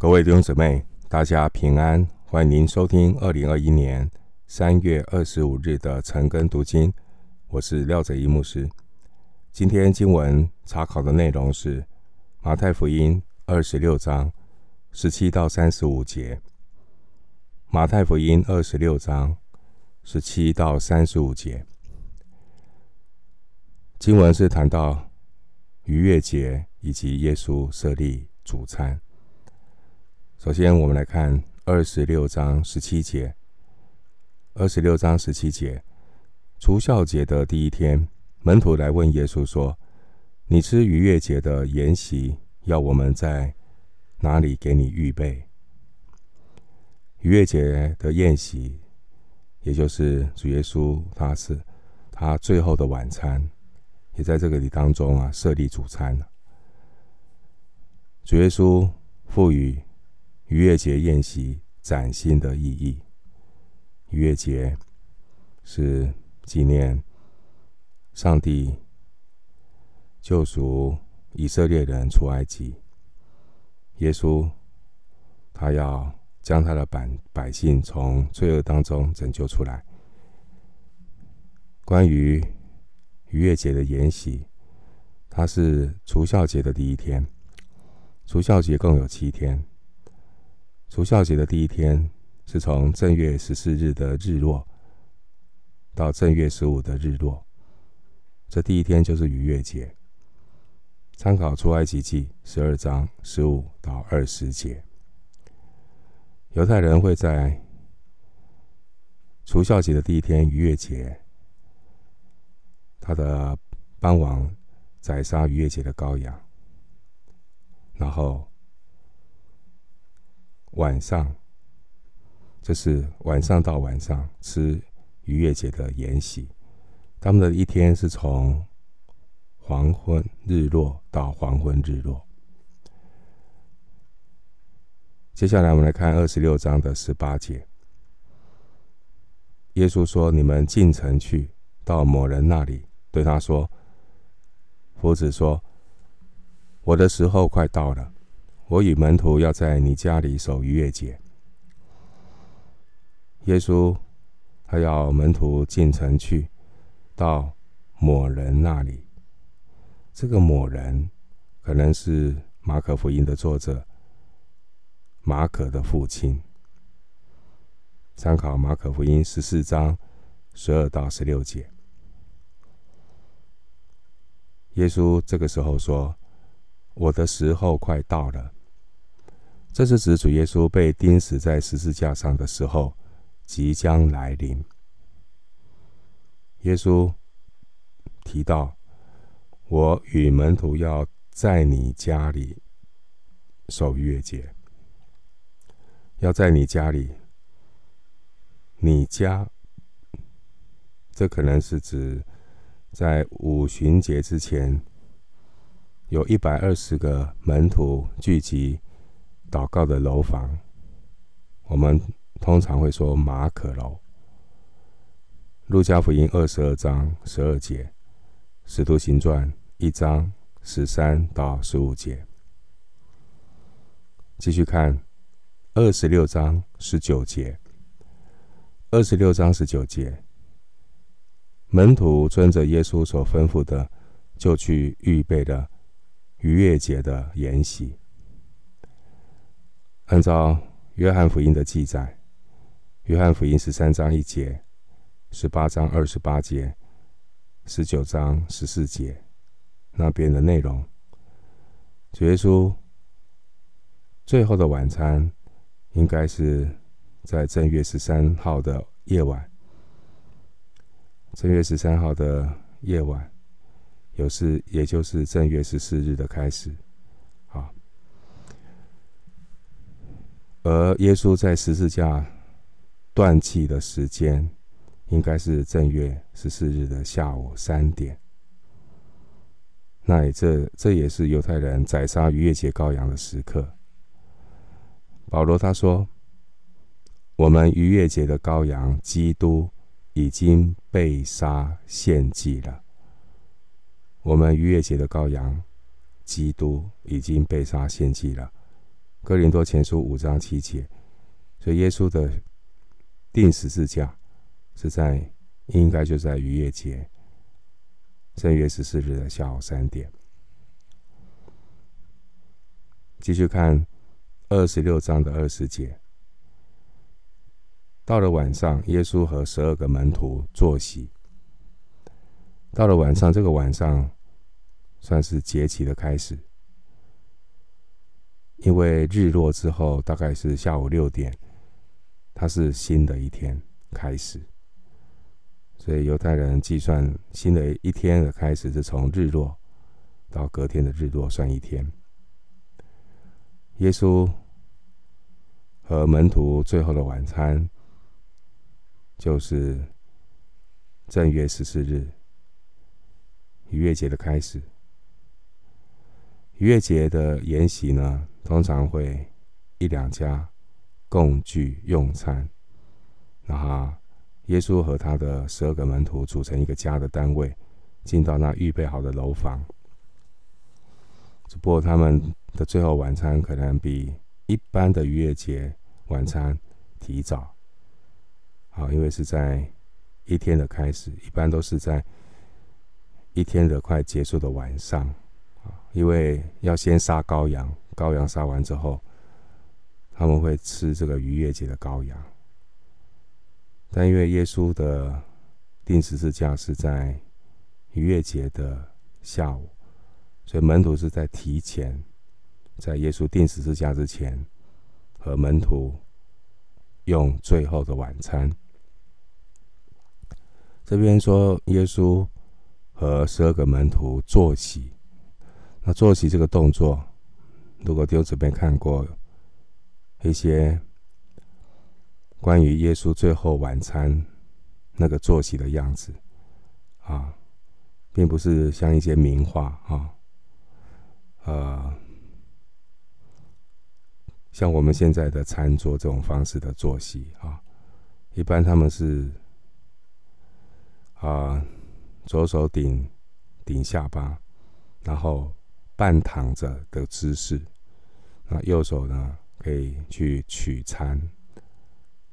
各位弟兄姊妹，大家平安！欢迎您收听二零二一年三月二十五日的晨更读经。我是廖哲一牧师。今天经文查考的内容是马太福音二十六章十七到三十五节。马太福音二十六章十七到三十五节，经文是谈到逾越节以及耶稣设立主餐。首先，我们来看二十六章十七节。二十六章十七节，除酵节的第一天，门徒来问耶稣说：“你吃逾越节的筵席，要我们在哪里给你预备？”逾越节的宴席，也就是主耶稣，他是他最后的晚餐，也在这个里当中啊设立主餐。主耶稣赋予。逾越节宴席崭新的意义。逾越节是纪念上帝救赎以色列人出埃及。耶稣他要将他的百百姓从罪恶当中拯救出来。关于逾越节的筵席，它是除酵节的第一天。除酵节共有七天。除孝节的第一天是从正月十四日的日落到正月十五的日落，这第一天就是逾越节。参考出埃及记十二章十五到二十节，犹太人会在除孝节的第一天逾越节，他的傍晚宰杀逾越节的羔羊，然后。晚上，这是晚上到晚上吃逾越节的筵席。他们的一天是从黄昏日落到黄昏日落。接下来，我们来看二十六章的十八节。耶稣说：“你们进城去，到某人那里，对他说：‘夫子说，我的时候快到了。’”我与门徒要在你家里守逾越节。耶稣他要门徒进城去，到某人那里。这个某人可能是马可福音的作者马可的父亲。参考马可福音十四章十二到十六节。耶稣这个时候说：“我的时候快到了。”这是指主耶稣被钉死在十字架上的时候即将来临。耶稣提到：“我与门徒要在你家里守逾越节，要在你家里。你家，这可能是指在五旬节之前，有一百二十个门徒聚集。”祷告的楼房，我们通常会说马可楼。路加福音二十二章十二节，使徒行传一章十三到十五节。继续看二十六章十九节，二十六章十九节，门徒遵着耶稣所吩咐的，就去预备了逾越节的筵席。按照约翰福音的记载，约翰福音十三章一节、十八章二十八节、十九章十四节那边的内容，主耶稣最后的晚餐应该是在正月十三号的夜晚。正月十三号的夜晚，有时也就是正月十四日的开始。而耶稣在十字架断气的时间，应该是正月十四日的下午三点。那也这这也是犹太人宰杀逾越节羔羊的时刻。保罗他说：“我们逾越节的羔羊基督已经被杀献祭了。我们逾越节的羔羊基督已经被杀献祭了。”哥林多前书五章七节，所以耶稣的钉十字架是在应该就在逾越节正月十四日的下午三点。继续看二十六章的二十节，到了晚上，耶稣和十二个门徒坐席。到了晚上，这个晚上算是节期的开始。因为日落之后大概是下午六点，它是新的一天开始，所以犹太人计算新的一天的开始是从日落到隔天的日落算一天。耶稣和门徒最后的晚餐就是正月十四日逾越节的开始。逾越节的筵席呢，通常会一两家共聚用餐，然后耶稣和他的十二个门徒组成一个家的单位，进到那预备好的楼房。只不过他们的最后晚餐可能比一般的逾越节晚餐提早，好，因为是在一天的开始，一般都是在一天的快结束的晚上。因为要先杀羔羊，羔羊杀完之后，他们会吃这个逾越节的羔羊。但因为耶稣的钉十字架是在逾越节的下午，所以门徒是在提前，在耶稣钉十字架之前，和门徒用最后的晚餐。这边说耶稣和十二个门徒坐席。那坐席这个动作，如果弟兄姊妹看过一些关于耶稣最后晚餐那个坐席的样子啊，并不是像一些名画啊，呃，像我们现在的餐桌这种方式的坐席啊，一般他们是啊，左手顶顶下巴，然后。半躺着的姿势，那右手呢可以去取餐，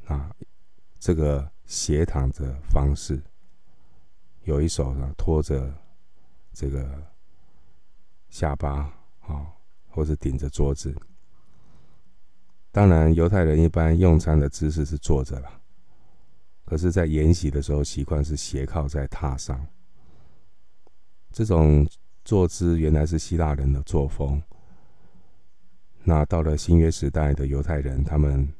啊，这个斜躺的方式，有一手呢托着这个下巴啊，或者顶着桌子。当然，犹太人一般用餐的姿势是坐着了，可是，在筵席的时候，习惯是斜靠在榻上，这种。坐姿原来是希腊人的作风。那到了新约时代的犹太人，他们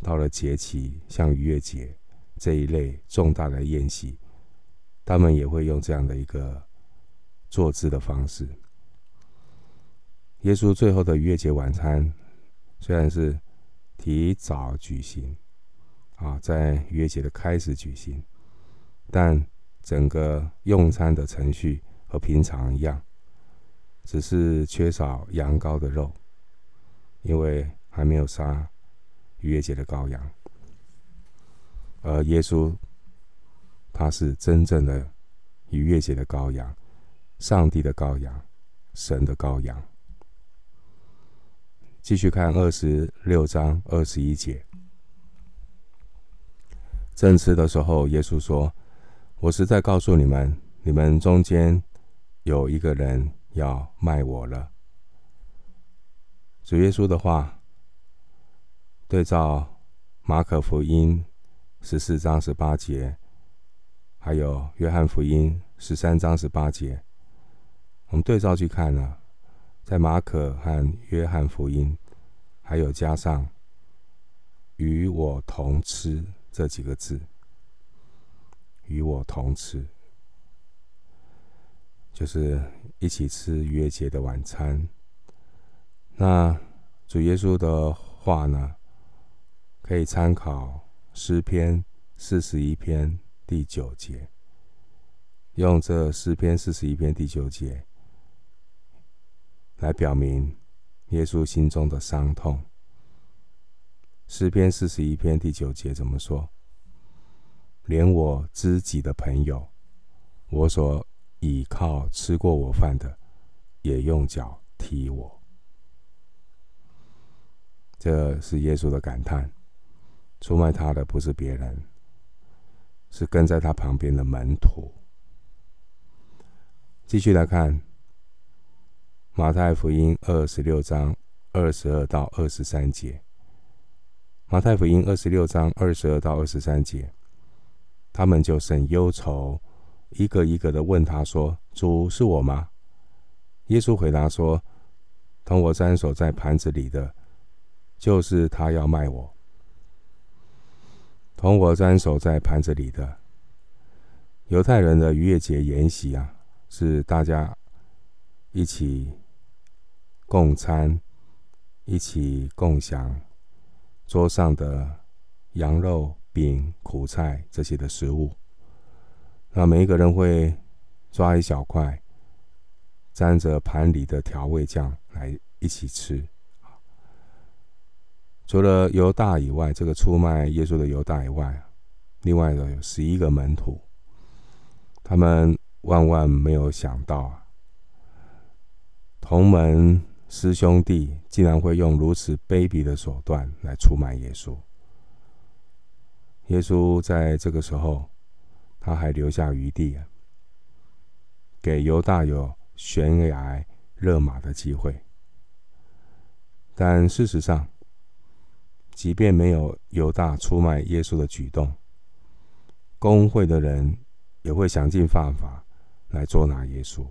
到了节期，像逾越节这一类重大的宴席，他们也会用这样的一个坐姿的方式。耶稣最后的逾越节晚餐虽然是提早举行，啊，在逾越节的开始举行，但整个用餐的程序。和平常一样，只是缺少羊羔的肉，因为还没有杀逾越节的羔羊。而耶稣，他是真正的逾越节的羔羊，上帝的羔羊，神的羔羊。继续看二十六章二十一节，正吃的时候，耶稣说：“我实在告诉你们，你们中间。”有一个人要卖我了。主耶稣的话，对照马可福音十四章十八节，还有约翰福音十三章十八节，我们对照去看呢，在马可和约翰福音，还有加上“与我同吃”这几个字，“与我同吃”。就是一起吃逾越节的晚餐。那主耶稣的话呢，可以参考诗篇四十一篇第九节，用这诗篇四十一篇第九节来表明耶稣心中的伤痛。诗篇四十一篇第九节怎么说？连我知己的朋友，我所。倚靠吃过我饭的，也用脚踢我。这是耶稣的感叹。出卖他的不是别人，是跟在他旁边的门徒。继续来看马太福音二十六章二十二到二十三节。马太福音二十六章二十二到二十三节，他们就甚忧愁，一个一个的问他说：“主是我吗？”耶稣回答说：“同我沾手在盘子里的，就是他要卖我。同我沾手在盘子里的，犹太人的逾越节筵席啊，是大家一起共餐，一起共享桌上的羊肉、饼、苦菜这些的食物。那每一个人会抓一小块。沾着盘里的调味酱来一起吃。除了犹大以外，这个出卖耶稣的犹大以外，另外的有十一个门徒。他们万万没有想到啊，同门师兄弟竟然会用如此卑鄙的手段来出卖耶稣。耶稣在这个时候，他还留下余地，给犹大有。悬崖勒马的机会，但事实上，即便没有犹大出卖耶稣的举动，工会的人也会想尽办法来捉拿耶稣。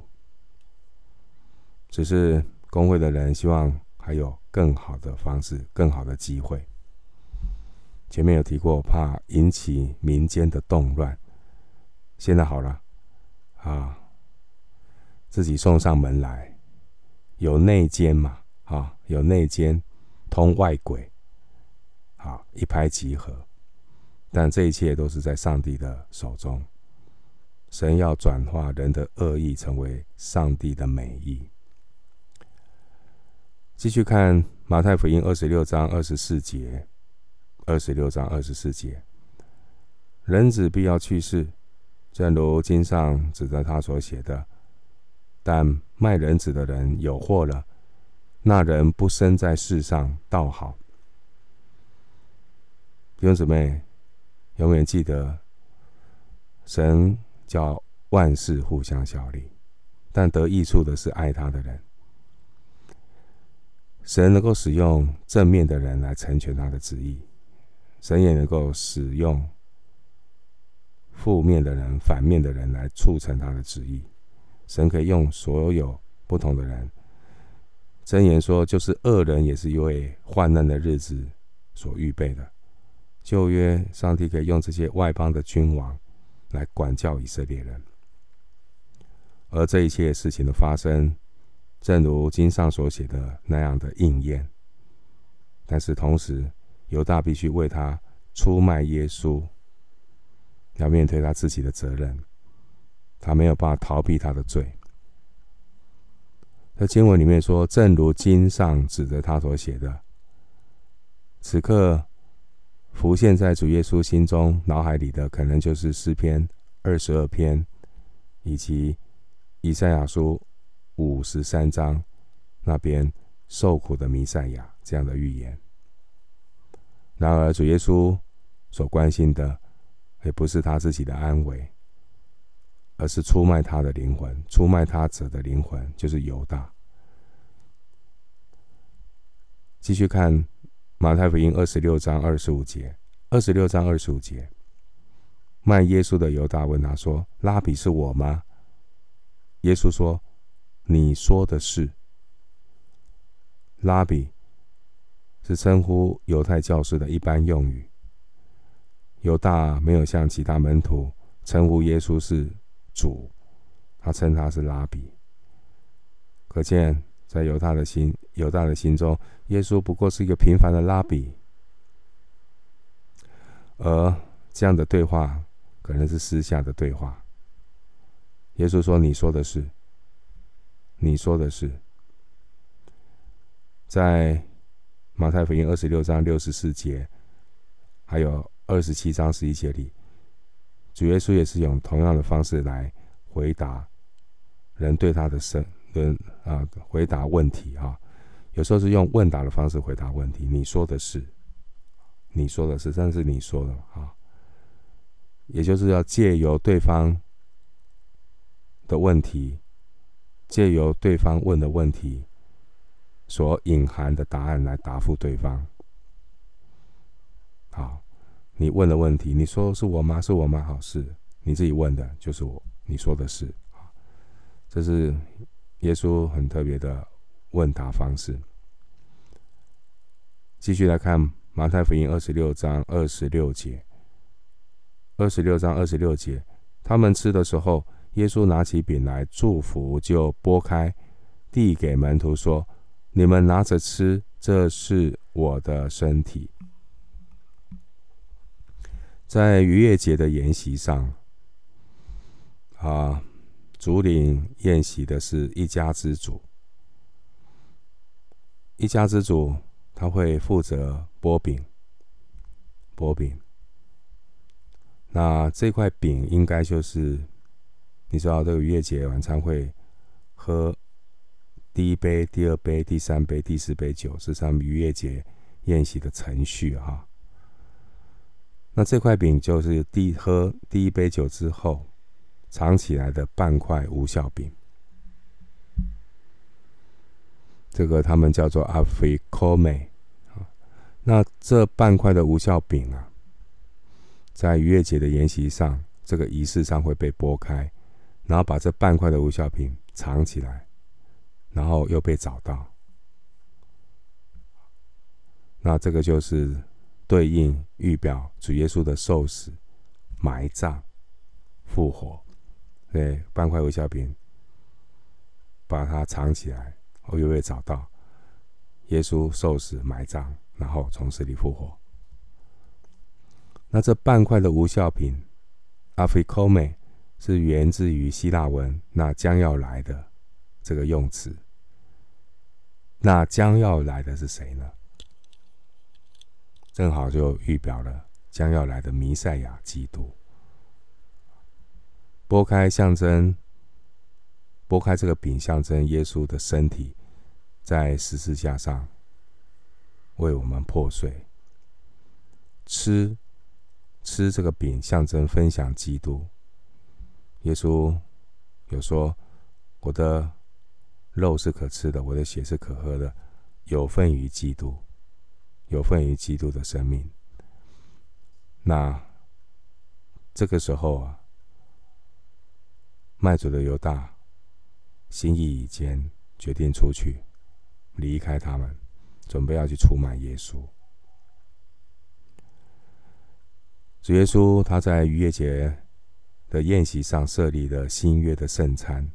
只是工会的人希望还有更好的方式、更好的机会。前面有提过，怕引起民间的动乱。现在好了，啊。自己送上门来，有内奸嘛？啊，有内奸通外鬼，好一拍即合。但这一切都是在上帝的手中，神要转化人的恶意成为上帝的美意。继续看马太福音二十六章二十四节，二十六章二十四节，人子必要去世，正如经上指着他所写的。但卖人子的人有祸了，那人不生在世上，倒好。弟兄姊妹，永远记得，神叫万事互相效力，但得益处的是爱他的人。神能够使用正面的人来成全他的旨意，神也能够使用负面的人、反面的人来促成他的旨意。神可以用所有不同的人。箴言说，就是恶人也是因为患难的日子所预备的。旧约，上帝可以用这些外邦的君王来管教以色列人。而这一切事情的发生，正如经上所写的那样的应验。但是同时，犹大必须为他出卖耶稣，要面对他自己的责任。他没有办法逃避他的罪。在经文里面说，正如经上指着他所写的，此刻浮现在主耶稣心中脑海里的，可能就是诗篇二十二篇，以及以赛亚书五十三章那边受苦的弥赛亚这样的预言。然而，主耶稣所关心的，也不是他自己的安危。而是出卖他的灵魂，出卖他者的灵魂就是犹大。继续看马太福音二十六章二十五节，二十六章二十五节，卖耶稣的犹大问他说：“拉比是我吗？”耶稣说：“你说的是。”拉比是称呼犹太教师的一般用语。犹大没有像其他门徒称呼耶稣是。主，他称他是拉比，可见在犹大的心，犹大的心中，耶稣不过是一个平凡的拉比。而这样的对话可能是私下的对话。耶稣说：“你说的是，你说的是。”在马太福音二十六章六十四节，还有二十七章十一节里。主耶稣也是用同样的方式来回答人对他的神人啊，回答问题啊。有时候是用问答的方式回答问题。你说的是，你说的是，但是你说的啊，也就是要借由对方的问题，借由对方问的问题所隐含的答案来答复对方。好，你问的问题，你说是我吗？是我吗？好，是你自己问的，就是我。你说的是，这是耶稣很特别的问答方式。继续来看马太福音二十六章二十六节，二十六章二十六节，他们吃的时候，耶稣拿起饼来祝福，就拨开，递给门徒说：“你们拿着吃，这是我的身体。”在逾越节的筵席上。啊，主领宴席的是一家之主。一家之主他会负责剥饼，剥饼。那这块饼应该就是，你知道这个逾越节晚餐会喝第一杯、第二杯、第三杯、第四杯酒，是他们逾越节宴席的程序哈。那这块饼就是第喝第一杯酒之后。藏起来的半块无效饼，这个他们叫做阿菲科美啊。那这半块的无效饼啊，在逾越节的筵席上，这个仪式上会被剥开，然后把这半块的无效饼藏起来，然后又被找到。那这个就是对应预表主耶稣的受死、埋葬、复活。对，半块无酵饼，把它藏起来，我又会找到耶稣受死、埋葬，然后从死里复活。那这半块的无效品，aphikomē，是源自于希腊文“那将要来的”这个用词。那将要来的是谁呢？正好就预表了将要来的弥赛亚基督。剥开象征，剥开这个饼象征耶稣的身体在十字架上为我们破碎。吃吃这个饼象征分享基督。耶稣有说：“我的肉是可吃的，我的血是可喝的，有份于基督，有份于基督的生命。”那这个时候啊。卖主的犹大心意已坚，决定出去离开他们，准备要去出卖耶稣。主耶稣他在逾越节的宴席上设立了新约的圣餐，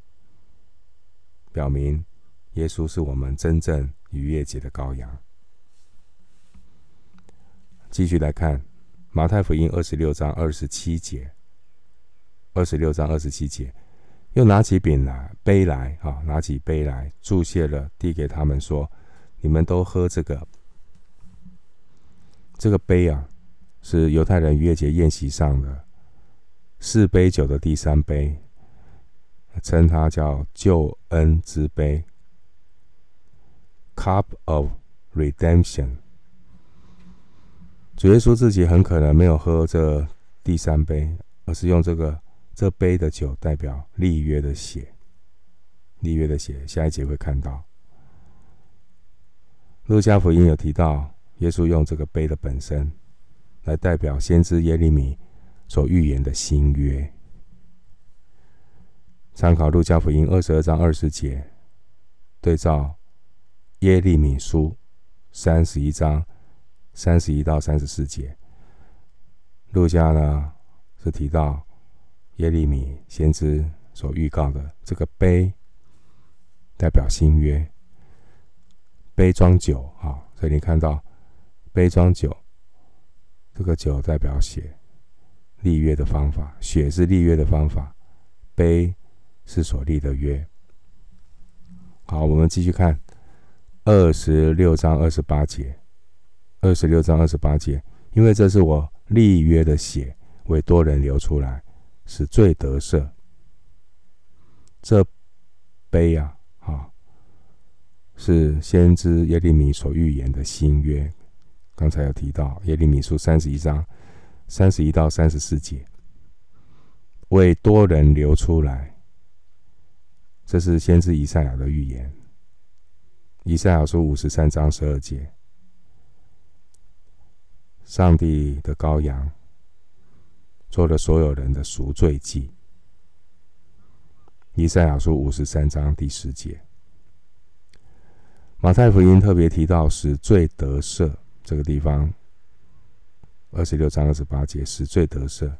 表明耶稣是我们真正逾越节的羔羊。继续来看马太福音二十六章二十七节，二十六章二十七节。又拿起饼来，杯来，哈，拿起杯来，祝谢了，递给他们说：“你们都喝这个。这个杯啊，是犹太人逾越节宴席上的四杯酒的第三杯，称它叫救恩之杯 （Cup of Redemption）。主耶稣自己很可能没有喝这第三杯，而是用这个。这杯的酒代表立约的血，立约的血，下一节会看到。路加福音有提到，耶稣用这个杯的本身来代表先知耶利米所预言的新约。参考路加福音二十二章二十节，对照耶利米书三十一章三十一到三十四节，路加呢是提到。耶利米先知所预告的这个杯，代表新约，杯装酒啊，所以你看到杯装酒，这个酒代表血，立约的方法，血是立约的方法，杯是所立的约。好，我们继续看二十六章二十八节，二十六章二十八节，因为这是我立约的血，为多人流出来。是最得赦。这杯啊，啊，是先知耶利米所预言的新约。刚才有提到耶利米书三十一章三十一到三十四节，为多人流出来，这是先知以赛亚的预言。以赛亚书五十三章十二节，上帝的羔羊做了所有人的赎罪祭。以赛亚书五十三章第十节，马太福音特别提到使罪得赦这个地方，二十六章二十八节使罪得赦，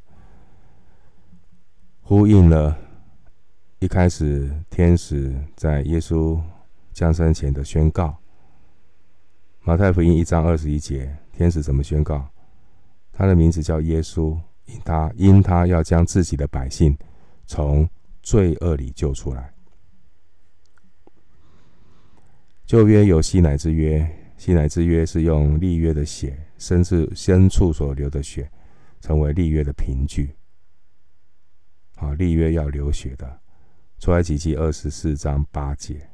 呼应了一开始天使在耶稣。降生前的宣告，马太福音一章二十一节，天使怎么宣告？他的名字叫耶稣，因他因他要将自己的百姓从罪恶里救出来。旧约有西乃之约，西乃之约是用立约的血，甚至牲畜所流的血，成为立约的凭据。好，立约要流血的，出埃及记二十四章八节。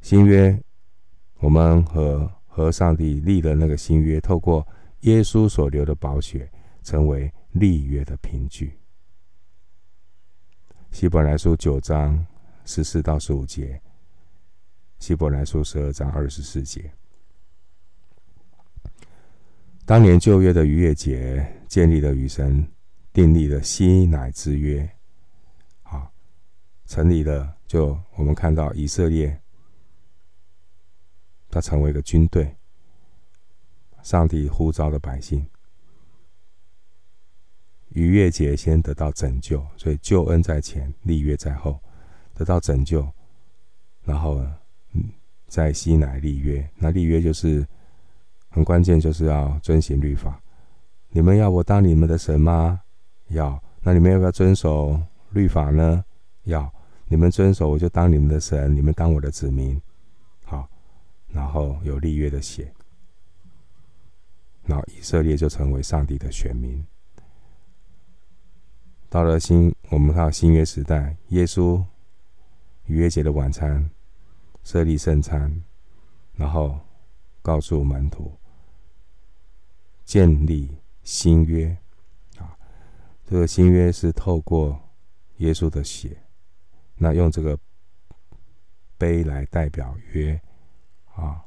新约，我们和和上帝立的那个新约，透过耶稣所流的宝血，成为立约的凭据。希伯来书九章十四到十五节，希伯来书十二章二十四节。当年旧约的逾越节，建立了与神订立的西乃之约，好，成立了，就我们看到以色列。他成为一个军队，上帝呼召的百姓。逾越节先得到拯救，所以救恩在前，立约在后，得到拯救，然后嗯，在西乃立约。那立约就是很关键，就是要遵行律法。你们要我当你们的神吗？要。那你们要不要遵守律法呢？要。你们遵守，我就当你们的神，你们当我的子民。然后有立约的血，那以色列就成为上帝的选民。到了新，我们看到新约时代，耶稣逾越节的晚餐设立圣餐，然后告诉门徒建立新约啊，这个新约是透过耶稣的血，那用这个杯来代表约。啊，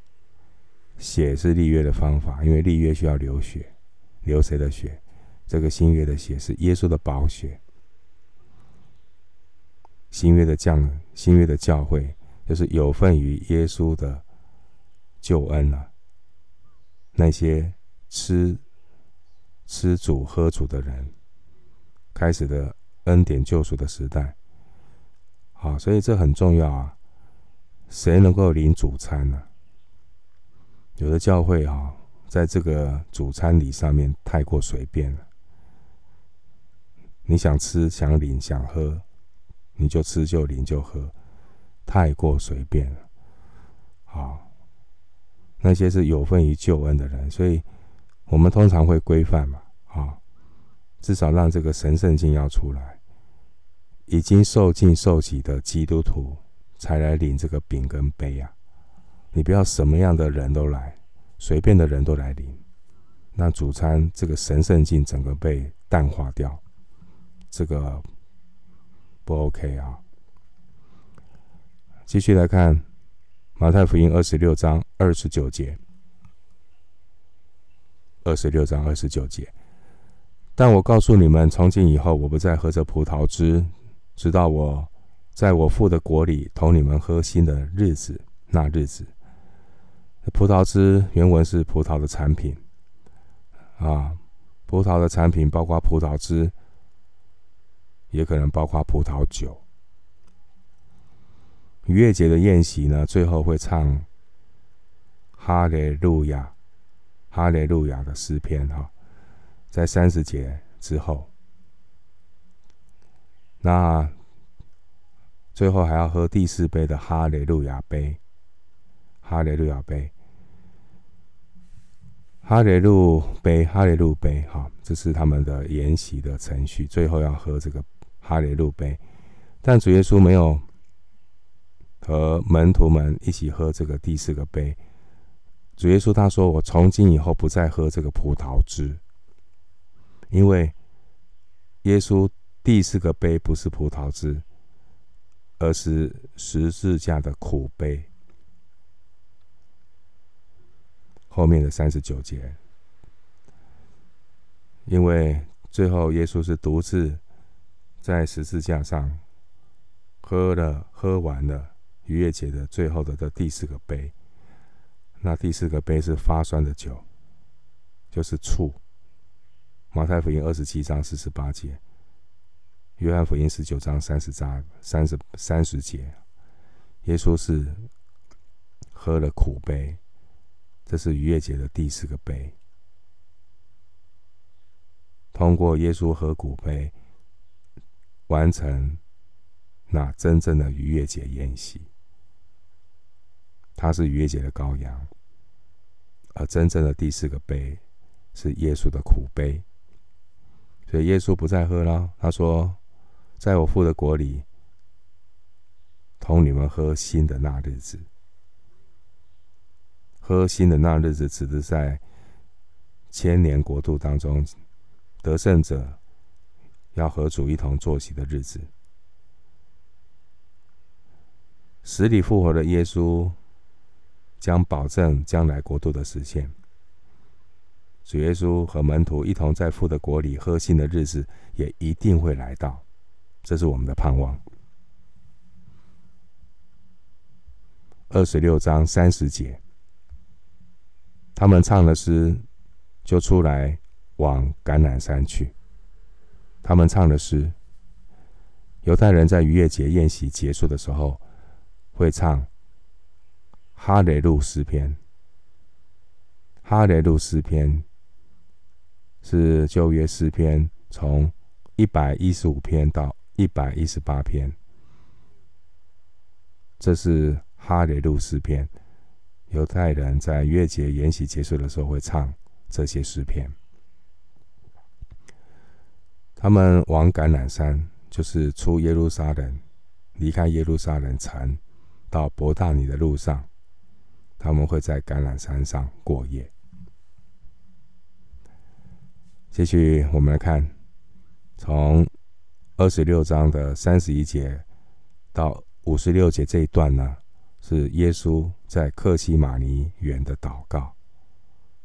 血是立约的方法，因为立约需要流血，流谁的血？这个新约的血是耶稣的宝血。新约的降，新约的教会就是有份于耶稣的救恩啊。那些吃吃主喝主的人，开始的恩典救赎的时代。好，所以这很重要啊。谁能够领主餐呢？有的教会啊，在这个主餐礼上面太过随便了。你想吃、想领、想喝，你就吃就领就喝，太过随便了。好，那些是有份于救恩的人，所以我们通常会规范嘛，啊，至少让这个神圣性要出来。已经受尽受洗的基督徒才来领这个饼跟杯啊。你不要什么样的人都来，随便的人都来领，那主餐这个神圣性整个被淡化掉，这个不 OK 啊。继续来看马太福音二十六章二十九节，二十六章二十九节，但我告诉你们，从今以后，我不再喝这葡萄汁，直到我在我父的国里同你们喝新的日子，那日子。葡萄汁原文是葡萄的产品，啊，葡萄的产品包括葡萄汁，也可能包括葡萄酒。逾越节的宴席呢，最后会唱哈利路亚，哈利路亚的诗篇哈，在三十节之后，那最后还要喝第四杯的哈利路亚杯。哈利路亚杯，哈利路杯，哈利路杯，哈，这是他们的筵席的程序。最后要喝这个哈利路杯，但主耶稣没有和门徒们一起喝这个第四个杯。主耶稣他说：“我从今以后不再喝这个葡萄汁，因为耶稣第四个杯不是葡萄汁，而是十字架的苦杯。”后面的三十九节，因为最后耶稣是独自在十字架上喝了喝完了逾越节的最后的的第四个杯。那第四个杯是发酸的酒，就是醋。马太福音二十七章四十八节，约翰福音十九章三十章三十三十节，耶稣是喝了苦杯，这是逾越节的第四个杯。通过耶稣喝苦杯，完成那真正的逾越节宴席。他是逾越节的羔羊，而真正的第四个杯是耶稣的苦杯，所以耶稣不再喝了。他说：“在我父的国里，同你们喝新的那日子，喝新的那日子，指的是在千年国度当中，得胜者要和主一同坐席的日子。死里复活的耶稣。”将保证将来国度的实现。主耶稣和门徒一同在父的国里喝新的日子也一定会来到，这是我们的盼望。二十六章三十节，他们唱的诗，就出来往橄榄山去。他们唱的诗，犹太人在逾越节宴席结束的时候会唱。哈雷路诗篇，哈雷路诗篇是旧约诗篇，从一百一十五篇到一百一十八篇。这是哈雷路诗篇，犹太人在月节筵席结束的时候会唱这些诗篇。他们往橄榄山，就是出耶路撒冷，离开耶路撒冷城，到伯大尼的路上。他们会在橄榄山上过夜。继续，我们来看，从二十六章的三十一节到五十六节这一段呢，是耶稣在克西马尼园的祷告，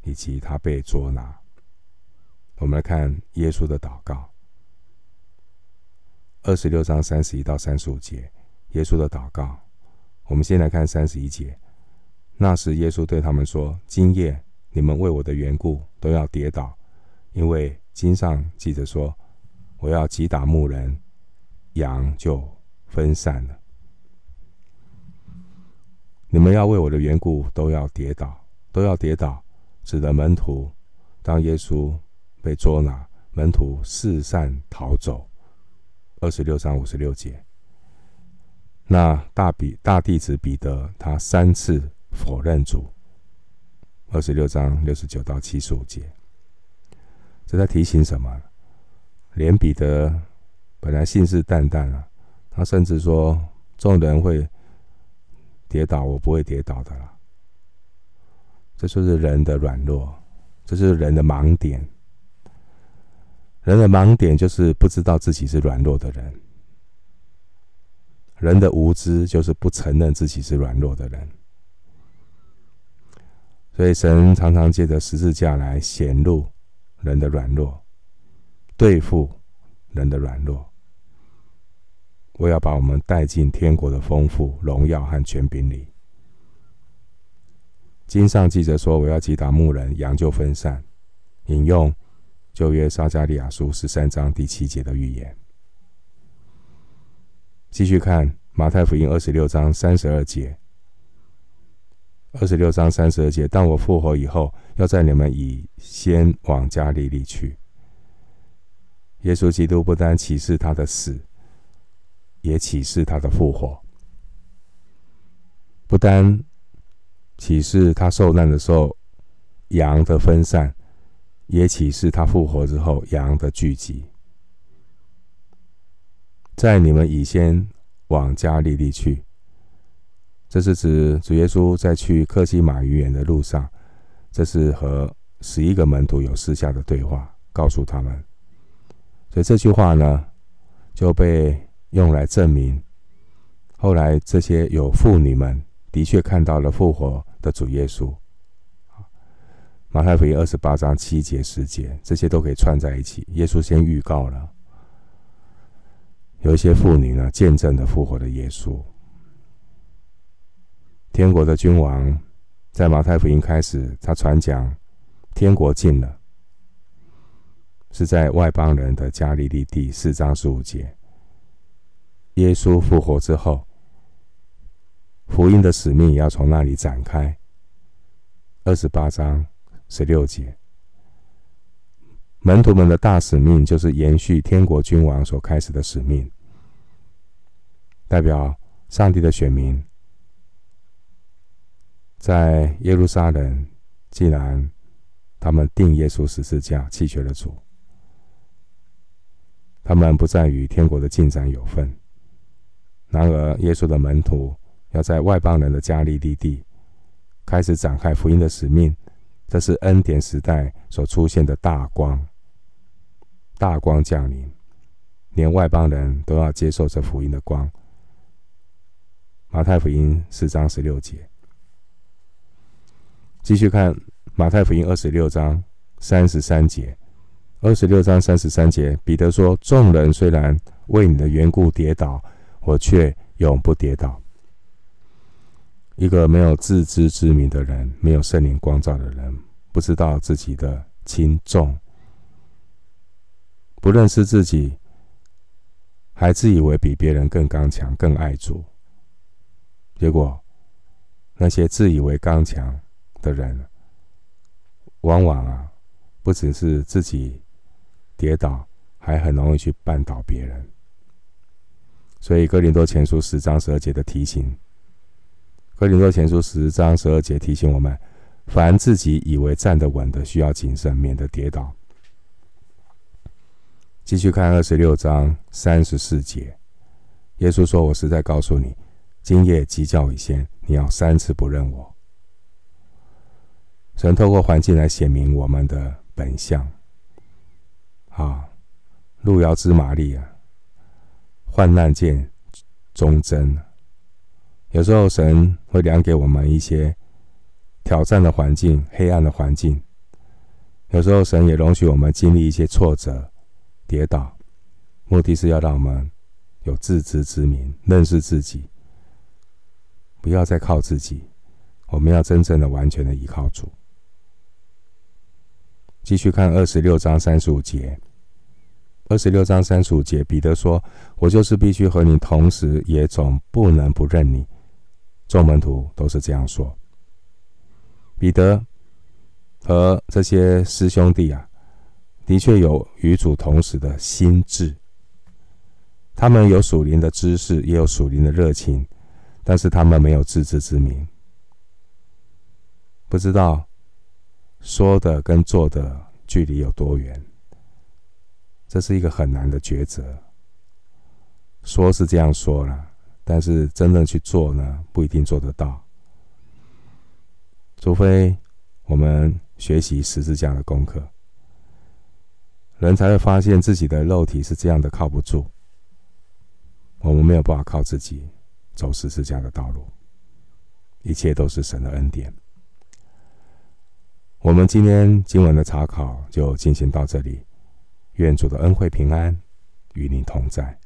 以及他被捉拿。我们来看耶稣的祷告。二十六章三十一到三十五节，耶稣的祷告。我们先来看三十一节。那时，耶稣对他们说：“今夜你们为我的缘故都要跌倒，因为经上记着说，我要击打牧人，羊就分散了。你们要为我的缘故都要跌倒，都要跌倒。”指的门徒，当耶稣被捉拿，门徒四散逃走。二十六章五十六节，那大比大弟子彼得，他三次。否认主，二十六章六十九到七十五节，这在提醒什么？连彼得本来信誓旦旦啊，他甚至说众人会跌倒，我不会跌倒的啦。这就是人的软弱，这是人的盲点。人的盲点就是不知道自己是软弱的人，人的无知就是不承认自己是软弱的人。所以，神常常借着十字架来显露人的软弱，对付人的软弱。我要把我们带进天国的丰富、荣耀和权柄里。经上记着说：“我要击打牧人，羊就分散。”引用旧约撒迦利亚书十三章第七节的预言。继续看马太福音二十六章三十二节。二十六章三十二节，当我复活以后，要在你们以先往加利利去。耶稣基督不单启示他的死，也启示他的复活；不单启示他受难的时候羊的分散，也启示他复活之后羊的聚集。在你们以先往加利利去。这是指主耶稣在去克西马尼园的路上，这是和十一个门徒有私下的对话，告诉他们。所以这句话呢，就被用来证明，后来这些有妇女们的确看到了复活的主耶稣。马太福音二十八章七节十节，这些都可以串在一起。耶稣先预告了，有一些妇女呢，见证了复活的耶稣。天国的君王在马太福音开始，他传讲天国近了，是在外邦人的加利利地四章十五节。耶稣复活之后，福音的使命也要从那里展开。二十八章十六节，门徒们的大使命就是延续天国君王所开始的使命，代表上帝的选民。在耶路撒冷，既然他们定耶稣十字架，弃绝了主，他们不再与天国的进展有份。然而，耶稣的门徒要在外邦人的加利利地开始展开福音的使命，这是恩典时代所出现的大光。大光降临，连外邦人都要接受这福音的光。马太福音四章十六节。继续看马太福音二十六章三十三节，二十六章三十三节，彼得说：“众人虽然为你的缘故跌倒，我却永不跌倒。”一个没有自知之明的人，没有圣灵光照的人，不知道自己的轻重，不认识自己，还自以为比别人更刚强、更爱主，结果那些自以为刚强。的人，往往啊，不只是自己跌倒，还很容易去绊倒别人。所以《哥林多前书》十章十二节的提醒，《哥林多前书》十章十二节提醒我们：凡自己以为站得稳的，需要谨慎，免得跌倒。继续看二十六章三十四节，耶稣说：“我实在告诉你，今夜鸡叫以先，你要三次不认我。”神透过环境来显明我们的本相。啊，路遥知马力啊，患难见忠贞。有时候神会量给我们一些挑战的环境、黑暗的环境。有时候神也容许我们经历一些挫折、跌倒，目的是要让我们有自知之明，认识自己，不要再靠自己，我们要真正的、完全的依靠主。继续看二十六章三十五节。二十六章三十五节，彼得说：“我就是必须和你同时，也总不能不认你。”众门徒都是这样说。彼得和这些师兄弟啊，的确有与主同时的心智。他们有属灵的知识，也有属灵的热情，但是他们没有自知之明，不知道。说的跟做的距离有多远？这是一个很难的抉择。说是这样说了，但是真正去做呢，不一定做得到。除非我们学习十字架的功课，人才会发现自己的肉体是这样的靠不住。我们没有办法靠自己走十字架的道路，一切都是神的恩典。我们今天经文的查考就进行到这里，愿主的恩惠平安与你同在。